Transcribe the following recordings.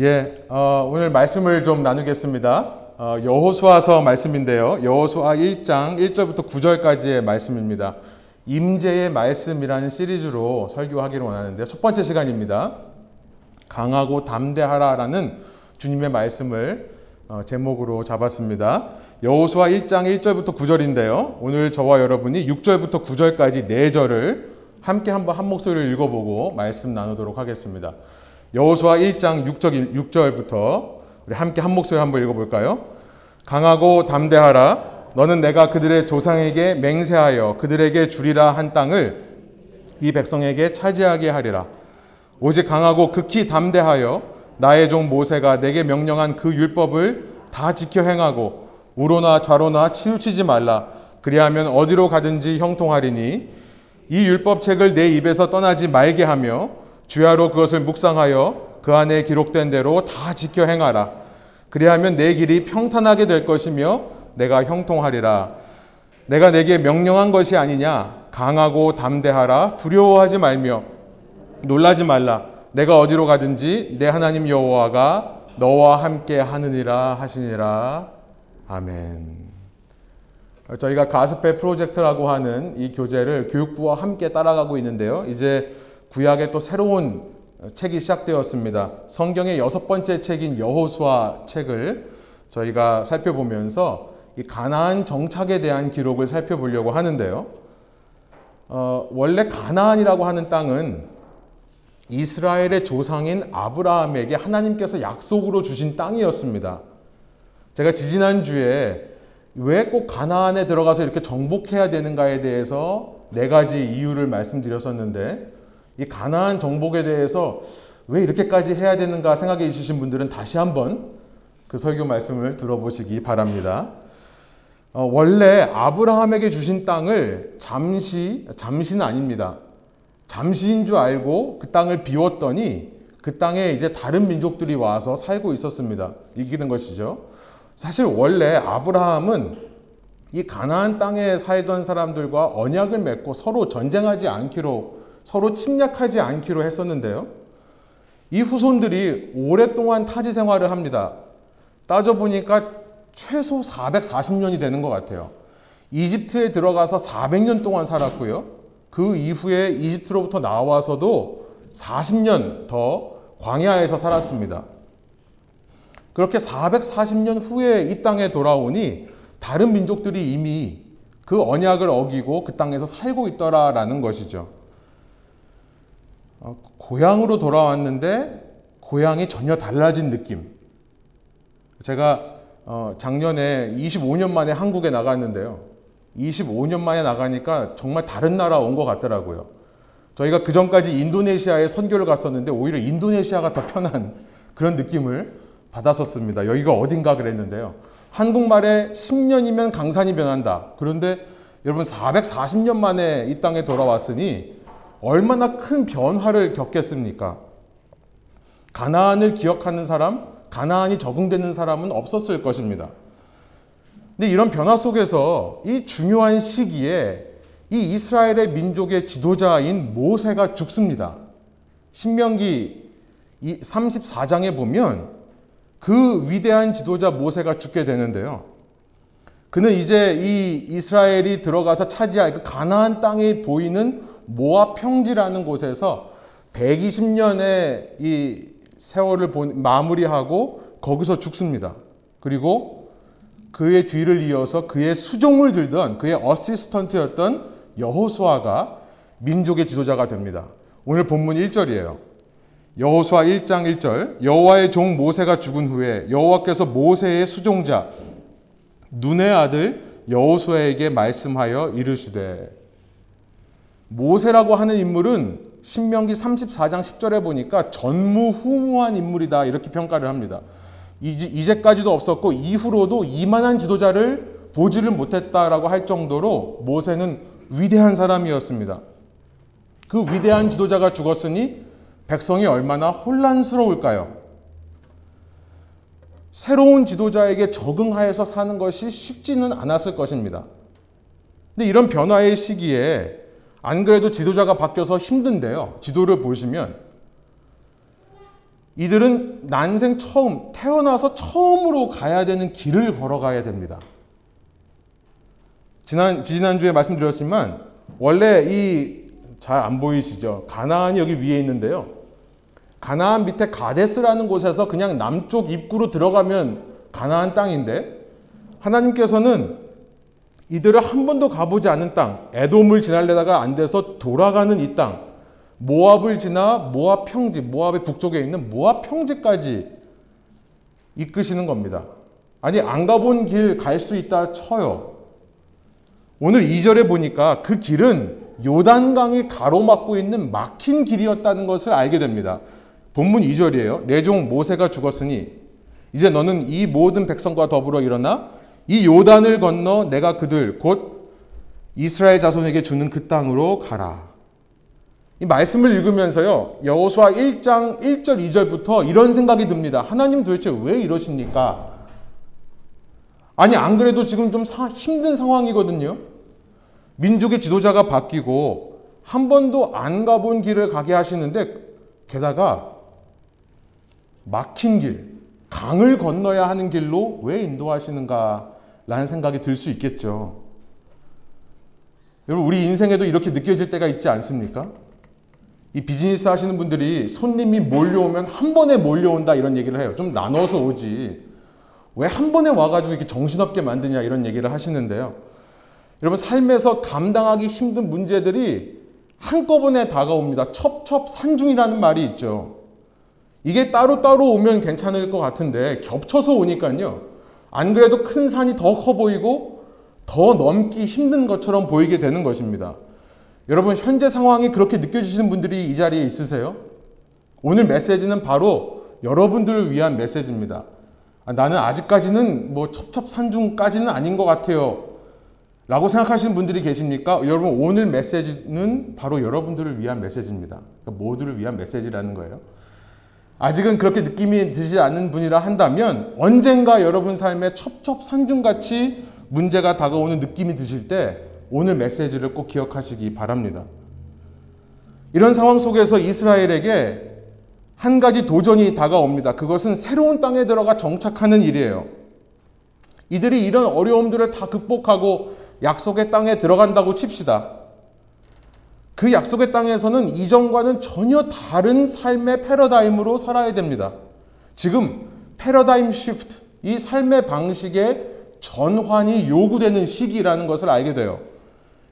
예, 어, 오늘 말씀을 좀 나누겠습니다. 어, 여호수아서 말씀인데요. 여호수아 1장 1절부터 9절까지의 말씀입니다. 임재의 말씀이라는 시리즈로 설교하기를 원하는데 첫 번째 시간입니다. 강하고 담대하라라는 주님의 말씀을 어, 제목으로 잡았습니다. 여호수아 1장 1절부터 9절인데요. 오늘 저와 여러분이 6절부터 9절까지 4절을 함께 한번 한 목소리를 읽어보고 말씀 나누도록 하겠습니다. 여호수아 1장 6절, 6절부터 우리 함께 한 목소리 한번 읽어볼까요? 강하고 담대하라. 너는 내가 그들의 조상에게 맹세하여 그들에게 주리라 한 땅을 이 백성에게 차지하게 하리라. 오직 강하고 극히 담대하여 나의 종 모세가 내게 명령한 그 율법을 다 지켜 행하고 우로나 좌로나 치우치지 말라. 그리하면 어디로 가든지 형통하리니 이 율법책을 내 입에서 떠나지 말게 하며 주야로 그것을 묵상하여 그 안에 기록된 대로 다 지켜 행하라. 그리하면 내 길이 평탄하게 될 것이며 내가 형통하리라. 내가 내게 명령한 것이 아니냐? 강하고 담대하라. 두려워하지 말며 놀라지 말라. 내가 어디로 가든지 내 하나님 여호와가 너와 함께 하느니라 하시니라. 아멘. 저희가 가스페 프로젝트라고 하는 이 교재를 교육부와 함께 따라가고 있는데요. 이제 구약의 또 새로운 책이 시작되었습니다. 성경의 여섯 번째 책인 여호수아 책을 저희가 살펴보면서 이 가나안 정착에 대한 기록을 살펴보려고 하는데요. 어, 원래 가나안이라고 하는 땅은 이스라엘의 조상인 아브라함에게 하나님께서 약속으로 주신 땅이었습니다. 제가 지지난 주에 왜 꼭 가나안에 들어가서 이렇게 정복해야 되는가에 대해서 네 가지 이유를 말씀드렸었는데 이 가나안 정복에 대해서 왜 이렇게까지 해야 되는가 생각해 주신 분들은 다시 한번 그 설교 말씀을 들어보시기 바랍니다. 어, 원래 아브라함에게 주신 땅을 잠시, 잠시는 아닙니다. 잠시인 줄 알고 그 땅을 비웠더니 그 땅에 이제 다른 민족들이 와서 살고 있었습니다. 이기는 것이죠. 사실 원래 아브라함은 이 가나안 땅에 살던 사람들과 언약을 맺고 서로 전쟁하지 않기로 서로 침략하지 않기로 했었는데요. 이 후손들이 오랫동안 타지 생활을 합니다. 따져보니까 최소 440년이 되는 것 같아요. 이집트에 들어가서 400년 동안 살았고요. 그 이후에 이집트로부터 나와서도 40년 더 광야에서 살았습니다. 그렇게 440년 후에 이 땅에 돌아오니 다른 민족들이 이미 그 언약을 어기고 그 땅에서 살고 있더라라는 것이죠. 어, 고향으로 돌아왔는데 고향이 전혀 달라진 느낌. 제가 어, 작년에 25년 만에 한국에 나갔는데요. 25년 만에 나가니까 정말 다른 나라 온 것 같더라고요. 저희가 그 전까지 인도네시아에 선교를 갔었는데 오히려 인도네시아가 더 편한 그런 느낌을 받았었습니다. 여기가 어딘가 그랬는데요. 한국말에 10년이면 강산이 변한다. 그런데 여러분 440년 만에 이 땅에 돌아왔으니 얼마나 큰 변화를 겪겠습니까? 가나안을 기억하는 사람, 가나안이 적응되는 사람은 없었을 것입니다. 근데 이런 변화 속에서 이 중요한 시기에 이 이스라엘의 민족의 지도자인 모세가 죽습니다. 신명기 34장에 보면 그 위대한 지도자 모세가 죽게 되는데요. 그는 이제 이 이스라엘이 들어가서 차지할 그 가나안 땅에 보이는 모압 평지라는 곳에서 120년의 이 세월을 마무리하고 거기서 죽습니다. 그리고 그의 뒤를 이어서 그의 수종을 들던 그의 어시스턴트였던 여호수아가 민족의 지도자가 됩니다. 오늘 본문 1절이에요. 여호수아 1장 1절 여호와의 종 모세가 죽은 후에 여호와께서 모세의 수종자 눈의 아들 여호수아에게 말씀하여 이르시되 모세라고 하는 인물은 신명기 34장 10절에 보니까 전무후무한 인물이다 이렇게 평가를 합니다. 이제까지도 없었고 이후로도 이만한 지도자를 보지를 못했다라고 할 정도로 모세는 위대한 사람이었습니다. 그 위대한 지도자가 죽었으니 백성이 얼마나 혼란스러울까요? 새로운 지도자에게 적응하여서 사는 것이 쉽지는 않았을 것입니다. 근데 이런 변화의 시기에 안 그래도 지도자가 바뀌어서 힘든데요. 지도를 보시면 이들은 난생 처음, 태어나서 처음으로 가야 되는 길을 걸어가야 됩니다. 지난, 지난주에 말씀드렸지만, 원래 이, 잘 안 보이시죠? 가나안이 여기 위에 있는데요. 가나안 밑에 가데스라는 곳에서 그냥 남쪽 입구로 들어가면 가나안 땅인데, 하나님께서는 이들을 한 번도 가보지 않은 땅, 에돔을 지날려다가 안 돼서 돌아가는 이 땅, 모압을 지나 모압 평지, 모압의 북쪽에 있는 모압 평지까지 이끄시는 겁니다. 아니, 안 가본 길 갈 수 있다 쳐요. 오늘 2절에 보니까 그 길은 요단강이 가로막고 있는 막힌 길이었다는 것을 알게 됩니다. 본문 2절이에요. 내 종 모세가 죽었으니 이제 너는 이 모든 백성과 더불어 일어나 이 요단을 건너 내가 그들 곧 이스라엘 자손에게 주는 그 땅으로 가라. 이 말씀을 읽으면서요. 여호수아 1장 1절 2절부터 이런 생각이 듭니다. 하나님 도대체 왜 이러십니까? 아니 안 그래도 지금 좀 사, 힘든 상황이거든요. 민족의 지도자가 바뀌고 한 번도 안 가본 길을 가게 하시는데 게다가 막힌 길, 강을 건너야 하는 길로 왜 인도하시는가 라는 생각이 들 수 있겠죠. 여러분, 우리 인생에도 이렇게 느껴질 때가 있지 않습니까? 이 비즈니스 하시는 분들이 손님이 몰려오면 한 번에 몰려온다 이런 얘기를 해요. 좀 나눠서 오지. 왜 한 번에 와가지고 이렇게 정신없게 만드냐 이런 얘기를 하시는데요. 여러분, 삶에서 감당하기 힘든 문제들이 한꺼번에 다가옵니다. 첩첩산중이라는 말이 있죠. 이게 따로따로 오면 괜찮을 것 같은데 겹쳐서 오니까요. 안 그래도 큰 산이 더 커 보이고 더 넘기 힘든 것처럼 보이게 되는 것입니다. 여러분, 현재 상황이 그렇게 느껴지시는 분들이 이 자리에 있으세요? 오늘 메시지는 바로 여러분들을 위한 메시지입니다. 아, 나는 아직까지는 뭐 첩첩산중까지는 아닌 것 같아요. 라고 생각하시는 분들이 계십니까? 여러분, 오늘 메시지는 바로 여러분들을 위한 메시지입니다. 그러니까 모두를 위한 메시지라는 거예요. 아직은 그렇게 느낌이 드시지 않는 분이라 한다면 언젠가 여러분 삶에 첩첩산중같이 문제가 다가오는 느낌이 드실 때 오늘 메시지를 꼭 기억하시기 바랍니다. 이런 상황 속에서 이스라엘에게 한 가지 도전이 다가옵니다. 그것은 새로운 땅에 들어가 정착하는 일이에요. 이들이 이런 어려움들을 다 극복하고 약속의 땅에 들어간다고 칩시다. 그 약속의 땅에서는 이전과는 전혀 다른 삶의 패러다임으로 살아야 됩니다. 지금 패러다임 시프트, 이 삶의 방식의 전환이 요구되는 시기라는 것을 알게 돼요.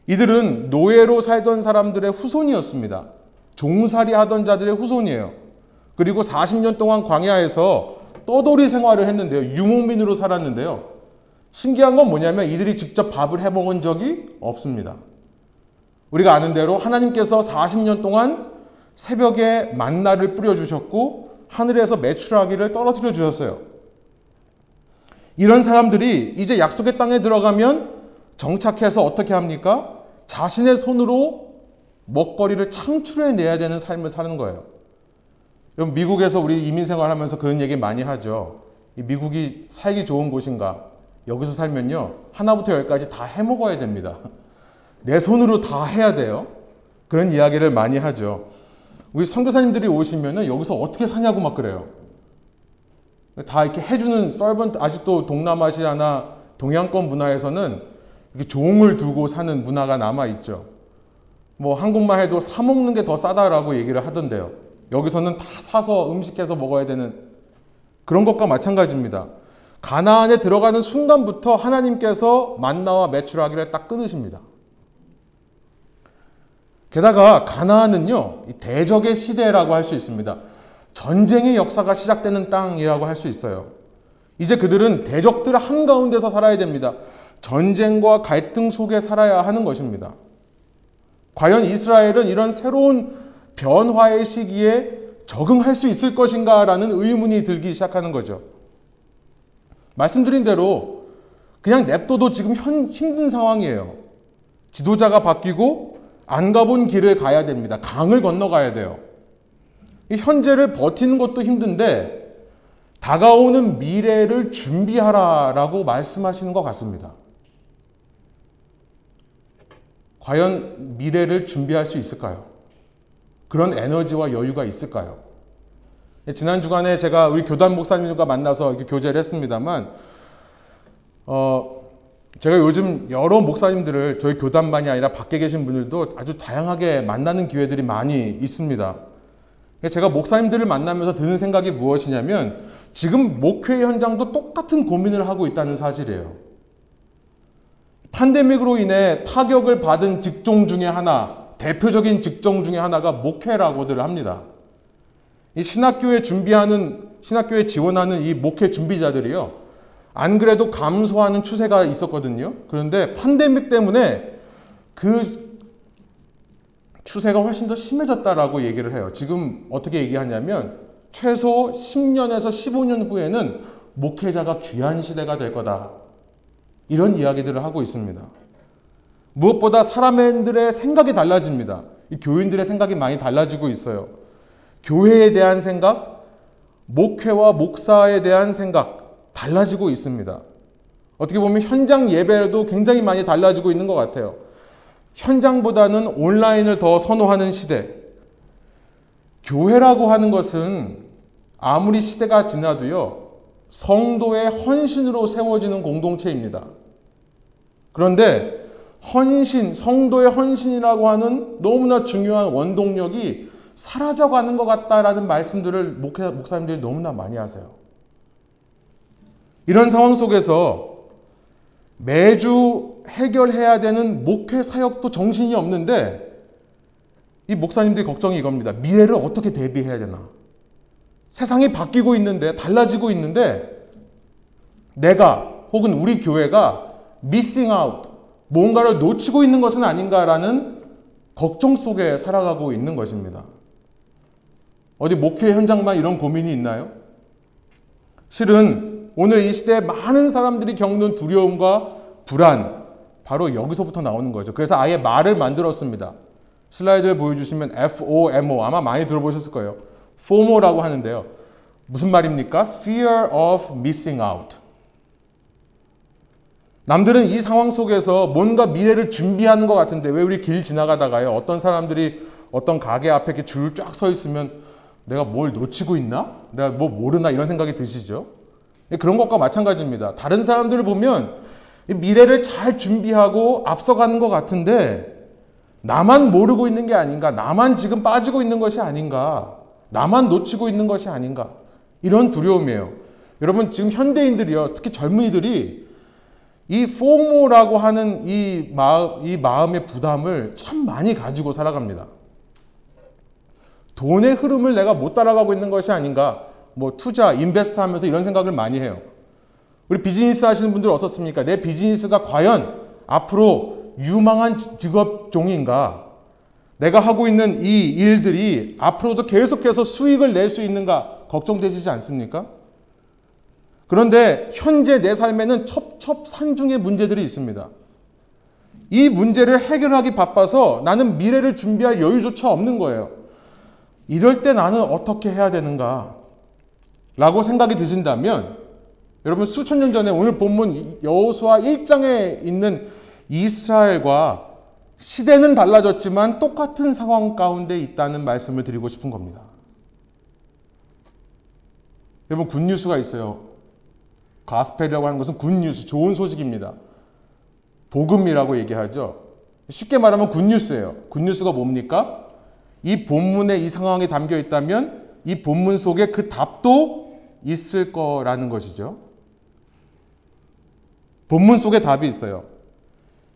이들은 노예로 살던 사람들의 후손이었습니다. 종살이 하던 자들의 후손이에요. 그리고 40년 동안 광야에서 떠돌이 생활을 했는데요. 유목민으로 살았는데요. 신기한 건 뭐냐면 이들이 직접 밥을 해 먹은 적이 없습니다. 우리가 아는 대로 하나님께서 40년 동안 새벽에 만나를 뿌려주셨고 하늘에서 매출하기를 떨어뜨려 주셨어요. 이런 사람들이 이제 약속의 땅에 들어가면 정착해서 어떻게 합니까? 자신의 손으로 먹거리를 창출해 내야 되는 삶을 사는 거예요. 여러분, 미국에서 우리 이민 생활하면서 그런 얘기 많이 하죠. 미국이 살기 좋은 곳인가? 여기서 살면요. 하나부터 열까지 다 해먹어야 됩니다. 내 손으로 다 해야 돼요. 그런 이야기를 많이 하죠. 우리 선교사님들이 오시면은 여기서 어떻게 사냐고 막 그래요. 다 이렇게 해주는 서번트 아직도 동남아시아나 동양권 문화에서는 이렇게 종을 두고 사는 문화가 남아 있죠. 뭐 한국만 해도 사 먹는 게 더 싸다라고 얘기를 하던데요. 여기서는 다 사서 음식해서 먹어야 되는 그런 것과 마찬가지입니다. 가나안에 들어가는 순간부터 하나님께서 만나와 매출하기를 딱 끊으십니다. 게다가 가나안은요 대적의 시대라고 할 수 있습니다. 전쟁의 역사가 시작되는 땅이라고 할 수 있어요. 이제 그들은 대적들 한가운데서 살아야 됩니다. 전쟁과 갈등 속에 살아야 하는 것입니다. 과연 이스라엘은 이런 새로운 변화의 시기에 적응할 수 있을 것인가라는 의문이 들기 시작하는 거죠. 말씀드린 대로 그냥 냅둬도 지금 현, 힘든 상황이에요. 지도자가 바뀌고 안 가본 길을 가야 됩니다. 강을 건너가야 돼요. 현재를 버티는 것도 힘든데 다가오는 미래를 준비하라라고 말씀하시는 것 같습니다. 과연 미래를 준비할 수 있을까요? 그런 에너지와 여유가 있을까요? 지난 주간에 제가 우리 교단 목사님과 만나서 이렇게 교제를 했습니다만, 어, 제가 요즘 여러 목사님들을 저희 교단만이 아니라 밖에 계신 분들도 아주 다양하게 만나는 기회들이 많이 있습니다. 제가 목사님들을 만나면서 드는 생각이 무엇이냐면 지금 목회 현장도 똑같은 고민을 하고 있다는 사실이에요. 팬데믹으로 인해 타격을 받은 직종 중에 하나, 대표적인 직종 중에 하나가 목회라고들 합니다. 이 신학교에 준비하는, 신학교에 지원하는 이 목회 준비자들이요. 안 그래도 감소하는 추세가 있었거든요. 그런데 팬데믹 때문에 그 추세가 훨씬 더 심해졌다라고 얘기를 해요. 지금 어떻게 얘기하냐면 최소 10년에서 15년 후에는 목회자가 귀한 시대가 될 거다. 이런 이야기들을 하고 있습니다. 무엇보다 사람들의 생각이 달라집니다. 교인들의 생각이 많이 달라지고 있어요. 교회에 대한 생각, 목회와 목사에 대한 생각 달라지고 있습니다. 어떻게 보면 현장 예배도 굉장히 많이 달라지고 있는 것 같아요. 현장보다는 온라인을 더 선호하는 시대. 교회라고 하는 것은 아무리 시대가 지나도요, 성도의 헌신으로 세워지는 공동체입니다. 그런데 헌신, 성도의 헌신이라고 하는 너무나 중요한 원동력이 사라져가는 것 같다라는 말씀들을 목사님들이 너무나 많이 하세요. 이런 상황 속에서 매주 해결해야 되는 목회 사역도 정신이 없는데 이 목사님들이 걱정이 이겁니다. 미래를 어떻게 대비해야 되나? 세상이 바뀌고 있는데 달라지고 있는데 내가 혹은 우리 교회가 missing out 뭔가를 놓치고 있는 것은 아닌가라는 걱정 속에 살아가고 있는 것입니다. 어디 목회 현장만 이런 고민이 있나요? 실은 오늘 이 시대에 많은 사람들이 겪는 두려움과 불안, 바로 여기서부터 나오는 거죠. 그래서 아예 말을 만들었습니다. 슬라이드를 보여주시면 FOMO, 아마 많이 들어보셨을 거예요. FOMO라고 하는데요. 무슨 말입니까? Fear of missing out. 남들은 이 상황 속에서 뭔가 미래를 준비하는 것 같은데 왜 우리 길 지나가다가요. 어떤 사람들이 어떤 가게 앞에 이렇게 줄 쫙 서 있으면 내가 뭘 놓치고 있나? 내가 뭐 모르나? 이런 생각이 드시죠? 그런 것과 마찬가지입니다. 다른 사람들을 보면 미래를 잘 준비하고 앞서가는 것 같은데 나만 모르고 있는 게 아닌가? 나만 지금 빠지고 있는 것이 아닌가? 나만 놓치고 있는 것이 아닌가? 이런 두려움이에요. 여러분 지금 현대인들이요, 특히 젊은이들이 이 포모라고 하는 이 마음, 이 마음의 부담을 참 많이 가지고 살아갑니다. 돈의 흐름을 내가 못 따라가고 있는 것이 아닌가? 뭐 투자, 인베스트 하면서 이런 생각을 많이 해요. 우리 비즈니스 하시는 분들 어떻습니까? 내 비즈니스가 과연 앞으로 유망한 직업 종인가? 내가 하고 있는 이 일들이 앞으로도 계속해서 수익을 낼 수 있는가 걱정되시지 않습니까? 그런데 현재 내 삶에는 첩첩산중의 문제들이 있습니다. 이 문제를 해결하기 바빠서 나는 미래를 준비할 여유조차 없는 거예요. 이럴 때 나는 어떻게 해야 되는가? 라고 생각이 드신다면 여러분 수천 년 전에 오늘 본문 여호수아 1장에 있는 이스라엘과 시대는 달라졌지만 똑같은 상황 가운데 있다는 말씀을 드리고 싶은 겁니다. 여러분 굿뉴스가 있어요. 가스펠이라고 하는 것은 굿뉴스, 좋은 소식입니다. 복음이라고 얘기하죠. 쉽게 말하면 굿뉴스예요. 굿뉴스가 뭡니까? 이 본문에 이 상황이 담겨 있다면 이 본문 속에 그 답도 있을 거라는 것이죠. 본문 속에 답이 있어요.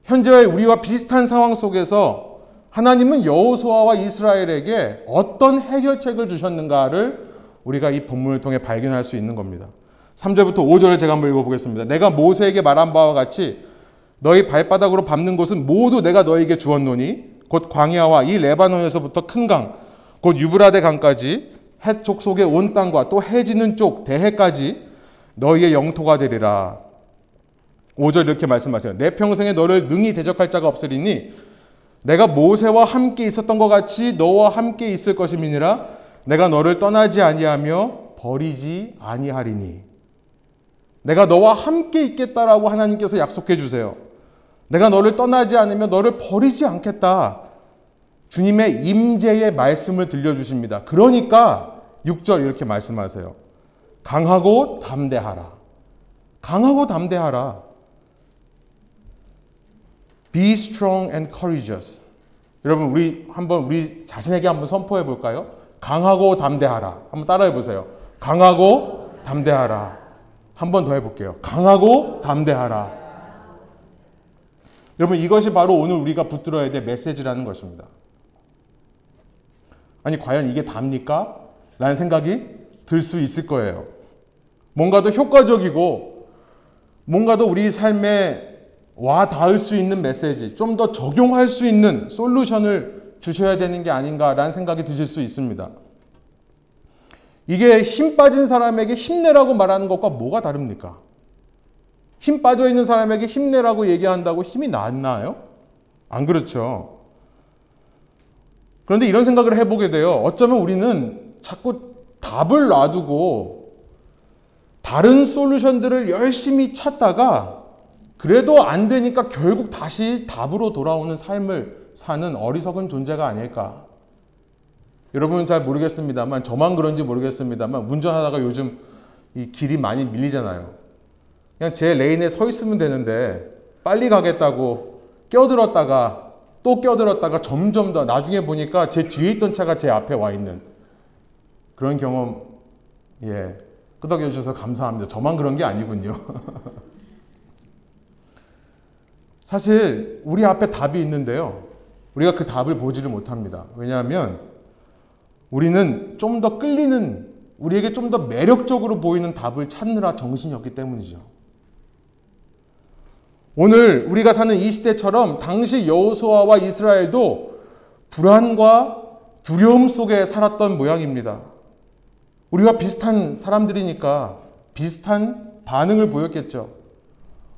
현재의 우리와 비슷한 상황 속에서 하나님은 여호수아와 이스라엘에게 어떤 해결책을 주셨는가를 우리가 이 본문을 통해 발견할 수 있는 겁니다. 3절부터 5절을 제가 한번 읽어보겠습니다. 내가 모세에게 말한 바와 같이 너희 발바닥으로 밟는 곳은 모두 내가 너에게 주었노니 곧 광야와 이 레바논에서부터 큰 강, 곧 유브라데 강까지 해쪽 속의 온 땅과 또 해지는 쪽 대해까지 너희의 영토가 되리라. 5절 이렇게 말씀하세요. 내 평생에 너를 능히 대적할 자가 없으리니 내가 모세와 함께 있었던 것 같이 너와 함께 있을 것임이니라 내가 너를 떠나지 아니하며 버리지 아니하리니 내가 너와 함께 있겠다라고 하나님께서 약속해 주세요. 내가 너를 떠나지 않으며 너를 버리지 않겠다. 주님의 임재의 말씀을 들려주십니다. 그러니까 6절 이렇게 말씀하세요. 강하고 담대하라. 강하고 담대하라. Be strong and courageous. 여러분 우리 한번 우리 자신에게 한번 선포해 볼까요? 강하고 담대하라. 한번 따라해 보세요. 강하고 담대하라. 한번 더 해볼게요. 강하고 담대하라. 여러분 이것이 바로 오늘 우리가 붙들어야 될 메시지라는 것입니다. 아니 과연 이게 답니까? 라는 생각이 들 수 있을 거예요. 뭔가 더 효과적이고 뭔가 더 우리 삶에 와 닿을 수 있는 메시지, 좀 더 적용할 수 있는 솔루션을 주셔야 되는 게 아닌가라는 생각이 드실 수 있습니다. 이게 힘 빠진 사람에게 힘내라고 말하는 것과 뭐가 다릅니까? 힘 빠져 있는 사람에게 힘내라고 얘기한다고 힘이 났나요? 안 그렇죠. 그런데 이런 생각을 해보게 돼요. 어쩌면 우리는 자꾸 답을 놔두고 다른 솔루션들을 열심히 찾다가 그래도 안 되니까 결국 다시 답으로 돌아오는 삶을 사는 어리석은 존재가 아닐까. 여러분은 잘 모르겠습니다만, 저만 그런지 모르겠습니다만, 운전하다가 요즘 이 길이 많이 밀리잖아요. 그냥 제 레인에 서 있으면 되는데, 빨리 가겠다고 껴들었다가, 또 껴들었다가 점점 더 나중에 보니까 제 뒤에 있던 차가 제 앞에 와 있는 그런 경험, 예, 끄덕여 주셔서 감사합니다. 저만 그런 게 아니군요. 사실 우리 앞에 답이 있는데요. 우리가 그 답을 보지를 못합니다. 왜냐하면 우리는 좀 더 끌리는 우리에게 좀 더 매력적으로 보이는 답을 찾느라 정신이 없기 때문이죠. 오늘 우리가 사는 이 시대처럼 당시 여호수아와 이스라엘도 불안과 두려움 속에 살았던 모양입니다. 우리와 비슷한 사람들이니까 비슷한 반응을 보였겠죠.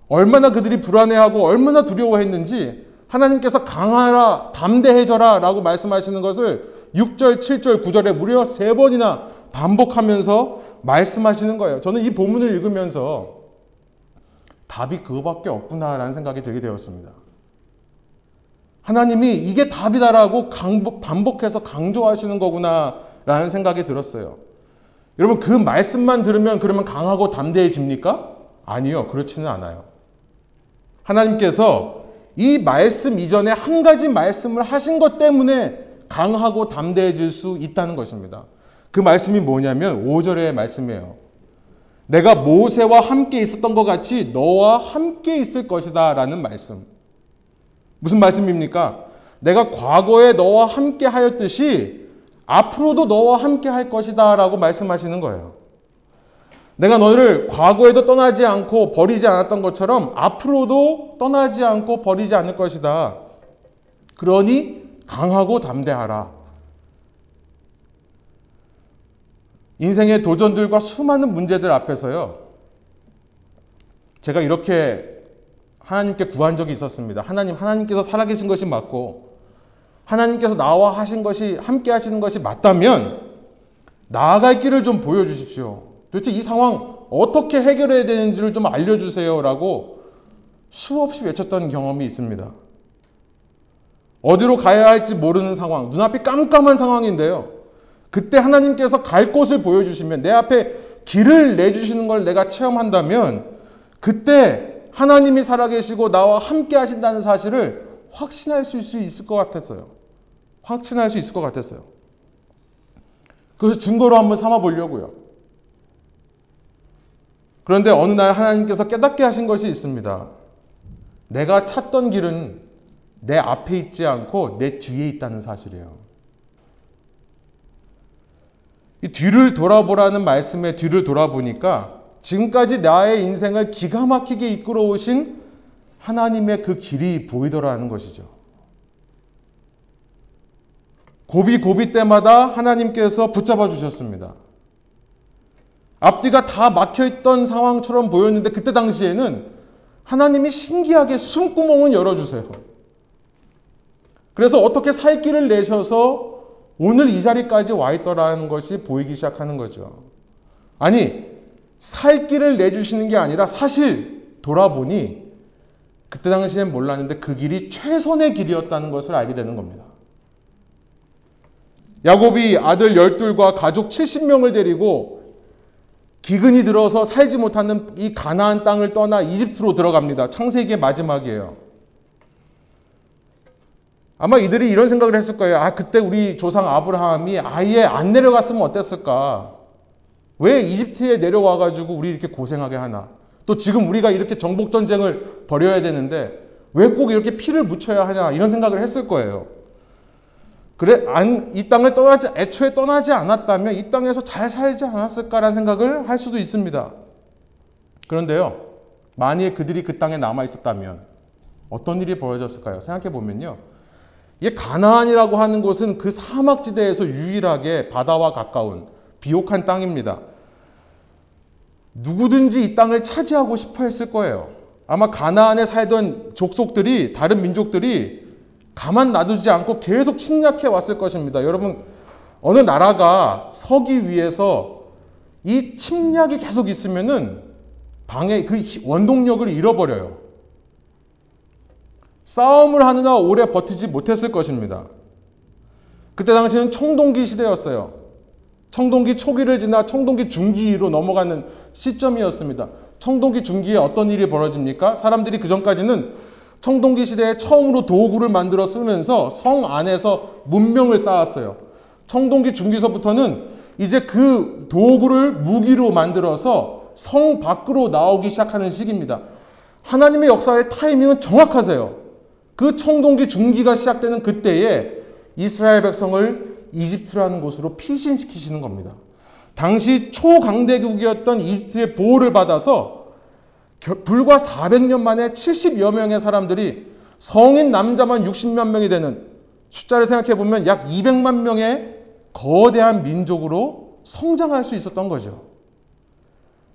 얼마나 그들이 불안해하고 얼마나 두려워했는지 하나님께서 강하라, 담대해져라 라고 말씀하시는 것을 6절, 7절, 9절에 무려 세 번이나 반복하면서 말씀하시는 거예요. 저는 이 본문을 읽으면서 답이 그거밖에 없구나라는 생각이 들게 되었습니다. 하나님이 이게 답이다라고 반복해서 강조하시는 거구나라는 생각이 들었어요. 여러분 그 말씀만 들으면 그러면 강하고 담대해집니까? 아니요. 그렇지는 않아요. 하나님께서 이 말씀 이전에 한 가지 말씀을 하신 것 때문에 강하고 담대해질 수 있다는 것입니다. 그 말씀이 뭐냐면 5절의 말씀이에요. 내가 모세와 함께 있었던 것 같이 너와 함께 있을 것이다 라는 말씀. 무슨 말씀입니까? 내가 과거에 너와 함께 하였듯이 앞으로도 너와 함께 할 것이다 라고 말씀하시는 거예요. 내가 너를 과거에도 떠나지 않고 버리지 않았던 것처럼 앞으로도 떠나지 않고 버리지 않을 것이다. 그러니 강하고 담대하라. 인생의 도전들과 수많은 문제들 앞에서요. 제가 이렇게 하나님께 구한 적이 있었습니다. 하나님, 하나님께서 살아계신 것이 맞고, 하나님께서 나와 하신 것이, 함께 하시는 것이 맞다면, 나아갈 길을 좀 보여주십시오. 도대체 이 상황 어떻게 해결해야 되는지를 좀 알려주세요. 라고 수없이 외쳤던 경험이 있습니다. 어디로 가야 할지 모르는 상황, 눈앞이 깜깜한 상황인데요. 그때 하나님께서 갈 곳을 보여주시면 내 앞에 길을 내주시는 걸 내가 체험한다면 그때 하나님이 살아계시고 나와 함께 하신다는 사실을 확신할 수 있을 것 같았어요. 확신할 수 있을 것 같았어요. 그래서 증거로 한번 삼아 보려고요. 그런데 어느 날 하나님께서 깨닫게 하신 것이 있습니다. 내가 찾던 길은 내 앞에 있지 않고 내 뒤에 있다는 사실이에요. 이 뒤를 돌아보라는 말씀에 뒤를 돌아보니까 지금까지 나의 인생을 기가 막히게 이끌어 오신 하나님의 그 길이 보이더라는 것이죠. 고비 고비 때마다 하나님께서 붙잡아 주셨습니다. 앞뒤가 다 막혀 있던 상황처럼 보였는데 그때 당시에는 하나님이 신기하게 숨구멍을 열어주세요. 그래서 어떻게 살 길을 내셔서 오늘 이 자리까지 와 있더라는 것이 보이기 시작하는 거죠. 아니, 살 길을 내주시는 게 아니라 사실 돌아보니 그때 당시엔 몰랐는데 그 길이 최선의 길이었다는 것을 알게 되는 겁니다. 야곱이 아들 열둘과 가족 70명을 데리고 기근이 들어서 살지 못하는 이 가나안 땅을 떠나 이집트로 들어갑니다. 창세기의 마지막이에요. 아마 이들이 이런 생각을 했을 거예요. 아, 그때 우리 조상 아브라함이 아예 안 내려갔으면 어땠을까? 왜 이집트에 내려와가지고 우리 이렇게 고생하게 하나? 또 지금 우리가 이렇게 정복 전쟁을 벌여야 되는데 왜 꼭 이렇게 피를 묻혀야 하냐? 이런 생각을 했을 거예요. 그래, 안, 이 땅을 떠나지, 애초에 떠나지 않았다면 이 땅에서 잘 살지 않았을까라는 생각을 할 수도 있습니다. 그런데요, 만일 그들이 그 땅에 남아 있었다면 어떤 일이 벌어졌을까요? 생각해 보면요. 이 가나안이라고 하는 곳은 그 사막 지대에서 유일하게 바다와 가까운 비옥한 땅입니다. 누구든지 이 땅을 차지하고 싶어 했을 거예요. 아마 가나안에 살던 족속들이 다른 민족들이 가만 놔두지 않고 계속 침략해 왔을 것입니다. 여러분 어느 나라가 서기 위해서 이 침략이 계속 있으면은 방해 그 원동력을 잃어버려요. 싸움을 하느라 오래 버티지 못했을 것입니다. 그때 당시는 청동기 시대였어요. 청동기 초기를 지나 청동기 중기로 넘어가는 시점이었습니다. 청동기 중기에 어떤 일이 벌어집니까? 사람들이 그 전까지는 청동기 시대에 처음으로 도구를 만들어 쓰면서 성 안에서 문명을 쌓았어요. 청동기 중기서부터는 이제 그 도구를 무기로 만들어서 성 밖으로 나오기 시작하는 시기입니다. 하나님의 역사의 타이밍은 정확하세요. 그 청동기 중기가 시작되는 그때에 이스라엘 백성을 이집트라는 곳으로 피신시키시는 겁니다. 당시 초강대국이었던 이집트의 보호를 받아서 불과 400년 만에 70여 명의 사람들이 성인 남자만 60만 명이 되는 숫자를 생각해 보면 약 200만 명의 거대한 민족으로 성장할 수 있었던 거죠.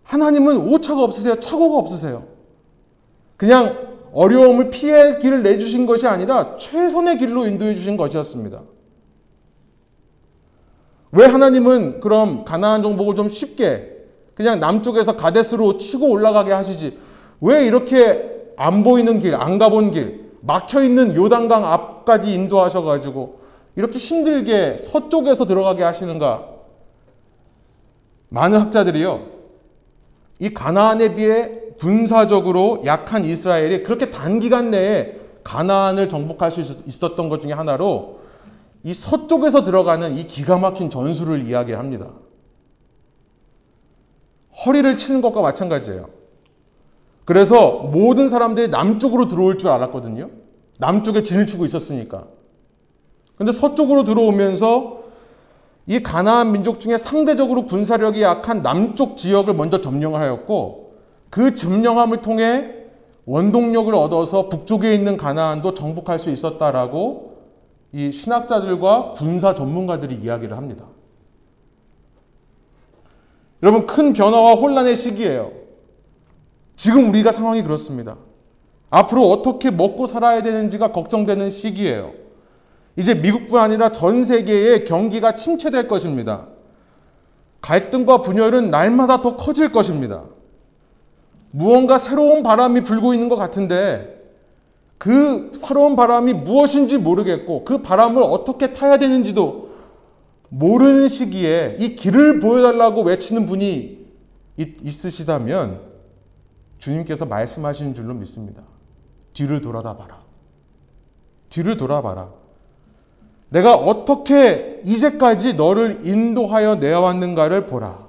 하나님은 오차가 없으세요? 착오가 없으세요? 그냥 어려움을 피할 길을 내주신 것이 아니라 최선의 길로 인도해 주신 것이었습니다. 왜 하나님은 그럼 가나안 정복을 좀 쉽게 그냥 남쪽에서 가데스로 치고 올라가게 하시지? 왜 이렇게 안 보이는 길, 안 가본 길, 막혀 있는 요단강 앞까지 인도하셔 가지고 이렇게 힘들게 서쪽에서 들어가게 하시는가? 많은 학자들이요, 이 가나안에 비해 군사적으로 약한 이스라엘이 그렇게 단기간 내에 가나안을 정복할 수 있었던 것 중에 하나로 이 서쪽에서 들어가는 이 기가 막힌 전술을 이야기합니다. 허리를 치는 것과 마찬가지예요. 그래서 모든 사람들이 남쪽으로 들어올 줄 알았거든요. 남쪽에 진을 치고 있었으니까. 근데 서쪽으로 들어오면서 이 가나안 민족 중에 상대적으로 군사력이 약한 남쪽 지역을 먼저 점령하였고 그 점령함을 통해 원동력을 얻어서 북쪽에 있는 가나안도 정복할 수 있었다라고 이 신학자들과 군사 전문가들이 이야기를 합니다. 여러분, 큰 변화와 혼란의 시기예요. 지금 우리가 상황이 그렇습니다. 앞으로 어떻게 먹고 살아야 되는지가 걱정되는 시기예요. 이제 미국뿐 아니라 전 세계의 경기가 침체될 것입니다. 갈등과 분열은 날마다 더 커질 것입니다. 무언가 새로운 바람이 불고 있는 것 같은데 그 새로운 바람이 무엇인지 모르겠고 그 바람을 어떻게 타야 되는지도 모르는 시기에 이 길을 보여달라고 외치는 분이 있으시다면 주님께서 말씀하시는 줄로 믿습니다. 뒤를 돌아다 봐라. 뒤를 돌아봐라. 내가 어떻게 이제까지 너를 인도하여 내어왔는가를 보라.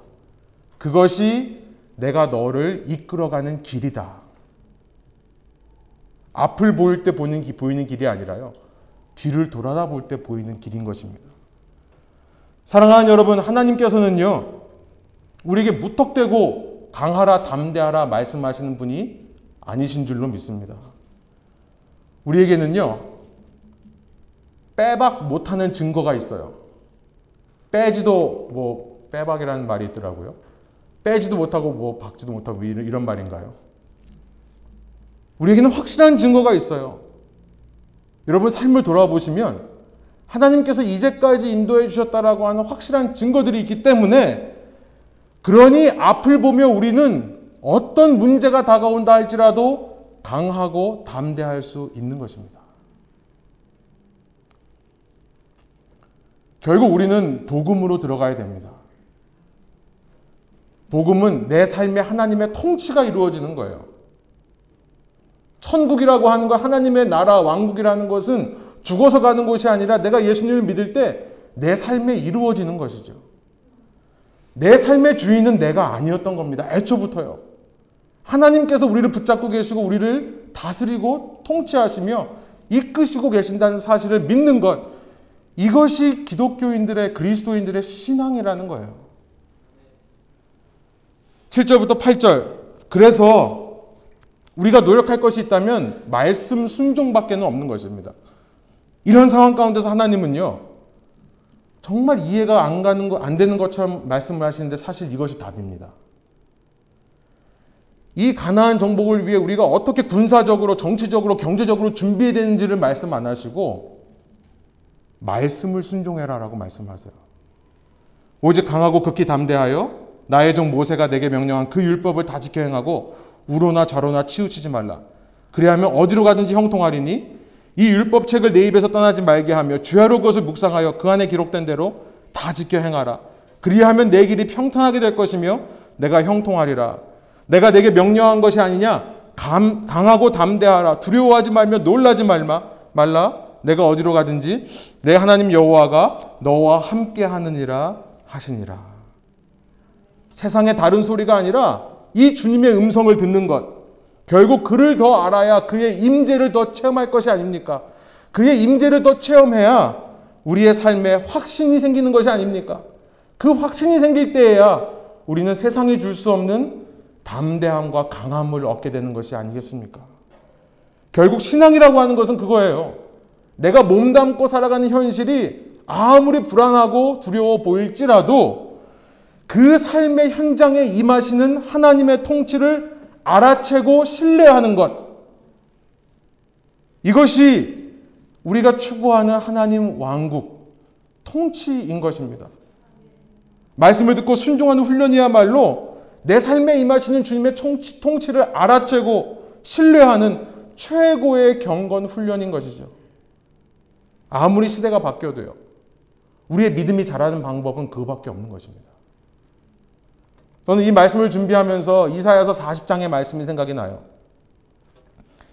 그것이 내가 너를 이끌어가는 길이다. 앞을 보일 때 보는, 보이는 길이 아니라요. 뒤를 돌아다 볼 때 보이는 길인 것입니다. 사랑하는 여러분, 하나님께서는요, 우리에게 무턱대고 강하라, 담대하라 말씀하시는 분이 아니신 줄로 믿습니다. 우리에게는요, 빼박 못하는 증거가 있어요. 빼지도 뭐, 빼박이라는 말이 있더라고요. 빼지도 못하고 뭐, 박지도 못하고 이런, 이런 말인가요? 우리에게는 확실한 증거가 있어요. 여러분 삶을 돌아보시면 하나님께서 이제까지 인도해 주셨다라고 하는 확실한 증거들이 있기 때문에 그러니 앞을 보며 우리는 어떤 문제가 다가온다 할지라도 강하고 담대할 수 있는 것입니다. 결국 우리는 복음으로 들어가야 됩니다. 복음은 내 삶에 하나님의 통치가 이루어지는 거예요. 천국이라고 하는 것, 하나님의 나라, 왕국이라는 것은 죽어서 가는 곳이 아니라 내가 예수님을 믿을 때 내 삶에 이루어지는 것이죠. 내 삶의 주인은 내가 아니었던 겁니다. 애초부터요. 하나님께서 우리를 붙잡고 계시고 우리를 다스리고 통치하시며 이끄시고 계신다는 사실을 믿는 것. 이것이 기독교인들의 그리스도인들의 신앙이라는 거예요. 7절부터 8절. 그래서 우리가 노력할 것이 있다면 말씀 순종밖에는 없는 것입니다. 이런 상황 가운데서 하나님은요. 정말 이해가 안 가는 거, 안 되는 것처럼 말씀을 하시는데 사실 이것이 답입니다. 이 가나안 정복을 위해 우리가 어떻게 군사적으로, 정치적으로, 경제적으로 준비해야 되는지를 말씀 안 하시고 말씀을 순종해라라고 말씀하세요. 오직 강하고 극히 담대하여 나의 종 모세가 내게 명령한 그 율법을 다 지켜 행하고 우로나 좌로나 치우치지 말라. 그리하면 어디로 가든지 형통하리니 이 율법책을 내 입에서 떠나지 말게 하며 주야로 그것을 묵상하여 그 안에 기록된 대로 다 지켜 행하라. 그리하면 내 길이 평탄하게 될 것이며 내가 형통하리라. 내가 내게 명령한 것이 아니냐? 감, 강하고 담대하라. 두려워하지 말며 놀라지 말마, 말라. 내가 어디로 가든지 내 하나님 여호와가 너와 함께 하느니라 하시니라. 세상의 다른 소리가 아니라 이 주님의 음성을 듣는 것. 결국 그를 더 알아야 그의 임재를 더 체험할 것이 아닙니까? 그의 임재를 더 체험해야 우리의 삶에 확신이 생기는 것이 아닙니까? 그 확신이 생길 때에야 우리는 세상이 줄 수 없는 담대함과 강함을 얻게 되는 것이 아니겠습니까? 결국 신앙이라고 하는 것은 그거예요. 내가 몸담고 살아가는 현실이 아무리 불안하고 두려워 보일지라도 그 삶의 현장에 임하시는 하나님의 통치를 알아채고 신뢰하는 것. 이것이 우리가 추구하는 하나님 왕국, 통치인 것입니다. 말씀을 듣고 순종하는 훈련이야말로 내 삶에 임하시는 주님의 통치, 통치를 알아채고 신뢰하는 최고의 경건 훈련인 것이죠. 아무리 시대가 바뀌어도요. 우리의 믿음이 자라는 방법은 그거밖에 없는 것입니다. 저는 이 말씀을 준비하면서 이사야서 40장의 말씀이 생각이 나요.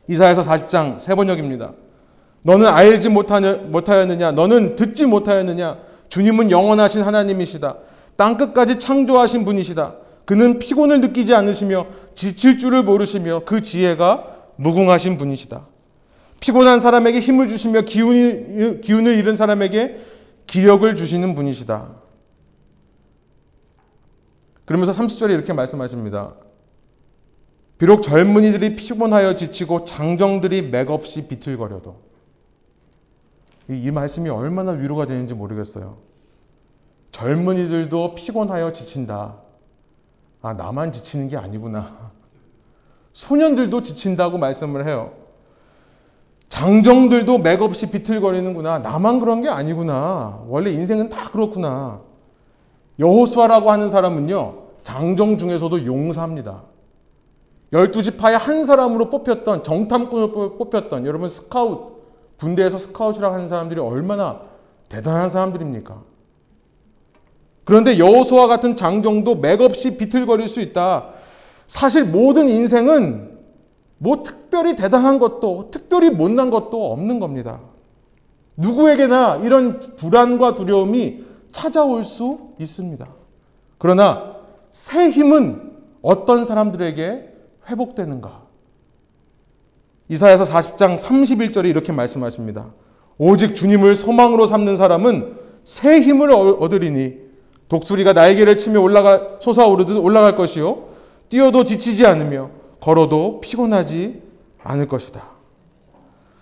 이사야서 40장 세 번역입니다. 너는 알지 못하였느냐? 너는 듣지 못하였느냐? 주님은 영원하신 하나님이시다. 땅 끝까지 창조하신 분이시다. 그는 피곤을 느끼지 않으시며 지칠 줄을 모르시며 그 지혜가 무궁하신 분이시다. 피곤한 사람에게 힘을 주시며 기운이, 기운을 잃은 사람에게 기력을 주시는 분이시다. 그러면서 30절에 이렇게 말씀하십니다. 비록 젊은이들이 피곤하여 지치고 장정들이 맥없이 비틀거려도 이, 이 말씀이 얼마나 위로가 되는지 모르겠어요. 젊은이들도 피곤하여 지친다. 아, 나만 지치는 게 아니구나. 소년들도 지친다고 말씀을 해요. 장정들도 맥없이 비틀거리는구나. 나만 그런 게 아니구나. 원래 인생은 다 그렇구나. 여호수아라고 하는 사람은요, 장정 중에서도 용사입니다. 열두 지파의 한 사람으로 뽑혔던 정탐꾼을 뽑혔던 여러분 스카웃 군대에서 스카웃이라고 하는 사람들이 얼마나 대단한 사람들입니까? 그런데 여호수아 같은 장정도 맥없이 비틀거릴 수 있다. 사실 모든 인생은 뭐 특별히 대단한 것도 특별히 못난 것도 없는 겁니다. 누구에게나 이런 불안과 두려움이 찾아올 수 있습니다. 그러나 새 힘은 어떤 사람들에게 회복되는가? 이사야서 40장 31절에 이렇게 말씀하십니다. 오직 주님을 소망으로 삼는 사람은 새 힘을 얻으리니 독수리가 날개를 치며 올라가 솟아오르듯 올라갈 것이요 뛰어도 지치지 않으며 걸어도 피곤하지 않을 것이다.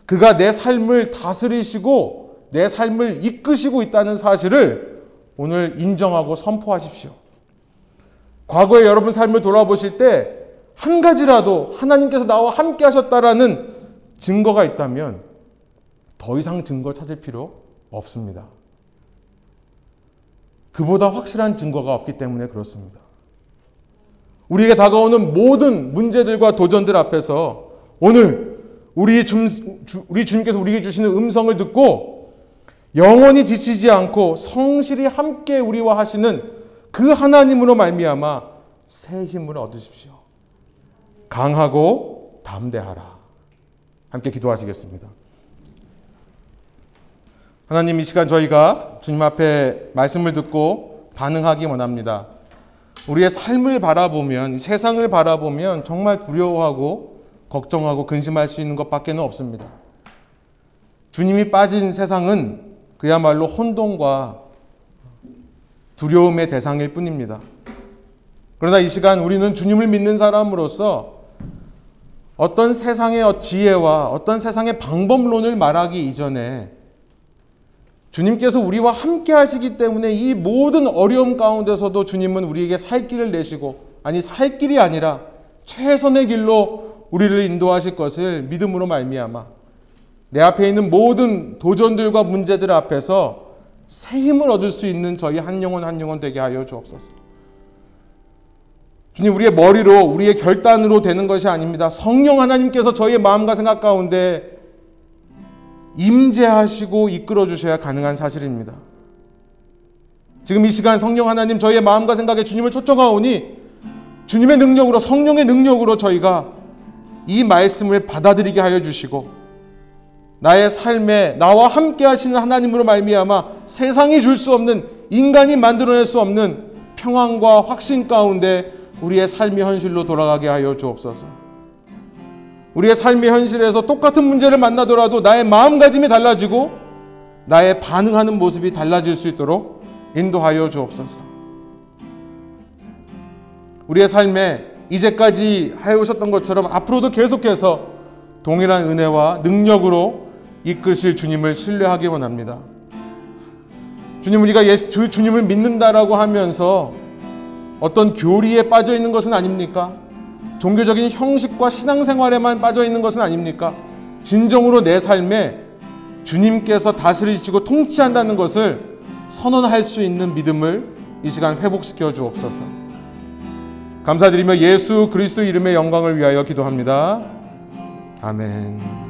그가 내 삶을 다스리시고 내 삶을 이끄시고 있다는 사실을 오늘 인정하고 선포하십시오. 과거에 여러분 삶을 돌아보실 때 한 가지라도 하나님께서 나와 함께 하셨다라는 증거가 있다면 더 이상 증거 찾을 필요 없습니다. 그보다 확실한 증거가 없기 때문에 그렇습니다. 우리에게 다가오는 모든 문제들과 도전들 앞에서 오늘 우리, 주, 우리 주님께서 우리에게 주시는 음성을 듣고 영원히 지치지 않고 성실히 함께 우리와 하시는 그 하나님으로 말미암아 새 힘을 얻으십시오. 강하고 담대하라. 함께 기도하시겠습니다. 하나님 이 시간 저희가 주님 앞에 말씀을 듣고 반응하기 원합니다. 우리의 삶을 바라보면 세상을 바라보면 정말 두려워하고 걱정하고 근심할 수 있는 것밖에는 없습니다. 주님이 빠진 세상은 그야말로 혼돈과 두려움의 대상일 뿐입니다. 그러나 이 시간 우리는 주님을 믿는 사람으로서 어떤 세상의 지혜와 어떤 세상의 방법론을 말하기 이전에 주님께서 우리와 함께 하시기 때문에 이 모든 어려움 가운데서도 주님은 우리에게 살 길을 내시고 아니 살 길이 아니라 최선의 길로 우리를 인도하실 것을 믿음으로 말미암아 내 앞에 있는 모든 도전들과 문제들 앞에서 새 힘을 얻을 수 있는 저희 한 영혼 한 영혼 되게 하여 주옵소서. 주님 우리의 머리로 우리의 결단으로 되는 것이 아닙니다. 성령 하나님께서 저희의 마음과 생각 가운데 임재하시고 이끌어 주셔야 가능한 사실입니다. 지금 이 시간 성령 하나님 저희의 마음과 생각에 주님을 초청하오니 주님의 능력으로 성령의 능력으로 저희가 이 말씀을 받아들이게 하여 주시고 나의 삶에 나와 함께 하시는 하나님으로 말미암아 세상이 줄 수 없는 인간이 만들어낼 수 없는 평안과 확신 가운데 우리의 삶의 현실로 돌아가게 하여 주옵소서. 우리의 삶의 현실에서 똑같은 문제를 만나더라도 나의 마음가짐이 달라지고 나의 반응하는 모습이 달라질 수 있도록 인도하여 주옵소서. 우리의 삶에 이제까지 해오셨던 것처럼 앞으로도 계속해서 동일한 은혜와 능력으로 이끄실 주님을 신뢰하기 원합니다. 주님 우리가 예, 주, 주님을 믿는다라고 하면서 어떤 교리에 빠져 있는 것은 아닙니까? 종교적인 형식과 신앙생활에만 빠져 있는 것은 아닙니까? 진정으로 내 삶에 주님께서 다스리시고 통치한다는 것을 선언할 수 있는 믿음을 이 시간 회복시켜 주옵소서. 감사드리며 예수 그리스도 이름의 영광을 위하여 기도합니다. 아멘.